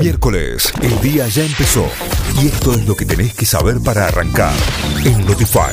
Miércoles, el día ya empezó y esto es lo que tenés que saber para arrancar en Notify.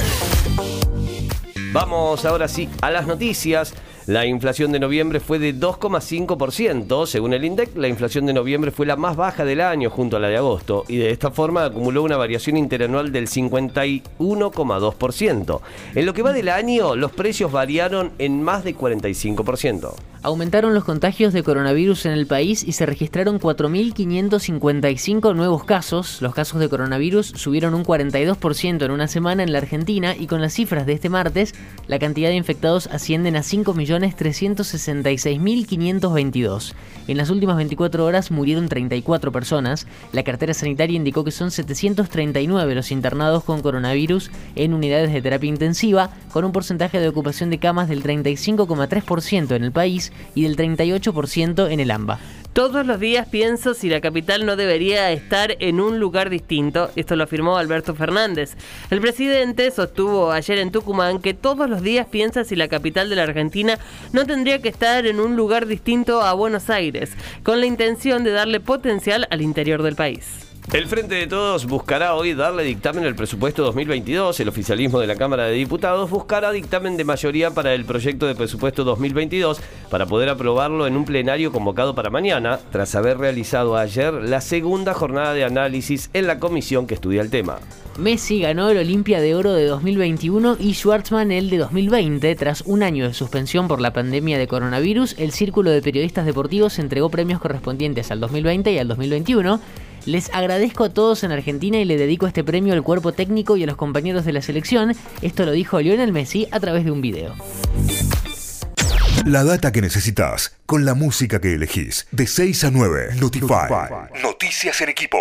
Vamos ahora sí a las noticias. La inflación de noviembre fue de 2,5%. Según el INDEC, la inflación de noviembre fue la más baja del año junto a la de agosto y de esta forma acumuló una variación interanual del 51,2%. En lo que va del año, los precios variaron en más de 45%. Aumentaron los contagios de coronavirus en el país y se registraron 4.555 nuevos casos. Los casos de coronavirus subieron un 42% en una semana en la Argentina y con las cifras de este martes, la cantidad de infectados ascienden a 5.366.522. En las últimas 24 horas murieron 34 personas. La cartera sanitaria indicó que son 739 los internados con coronavirus en unidades de terapia intensiva, con un porcentaje de ocupación de camas del 35,3% en el país y del 38% en el AMBA. Todos los días pienso si la capital no debería estar en un lugar distinto. Esto lo afirmó Alberto Fernández. El presidente sostuvo ayer en Tucumán que todos los días piensa si la capital de la Argentina no tendría que estar en un lugar distinto a Buenos Aires, con la intención de darle potencial al interior del país. El Frente de Todos buscará hoy darle dictamen al presupuesto 2022. El oficialismo de la Cámara de Diputados buscará dictamen de mayoría para el proyecto de presupuesto 2022 para poder aprobarlo en un plenario convocado para mañana, tras haber realizado ayer la segunda jornada de análisis en la comisión que estudia el tema. Messi ganó el Olimpia de Oro de 2021 y Schwartzman el de 2020. Tras un año de suspensión por la pandemia de coronavirus, el Círculo de Periodistas Deportivos entregó premios correspondientes al 2020 y al 2021. Les agradezco a todos en Argentina y le dedico este premio al cuerpo técnico y a los compañeros de la selección. Esto lo dijo Lionel Messi a través de un video. La data que necesitas con la música que elegís de 6 a 9. Notify. Noticias en equipo.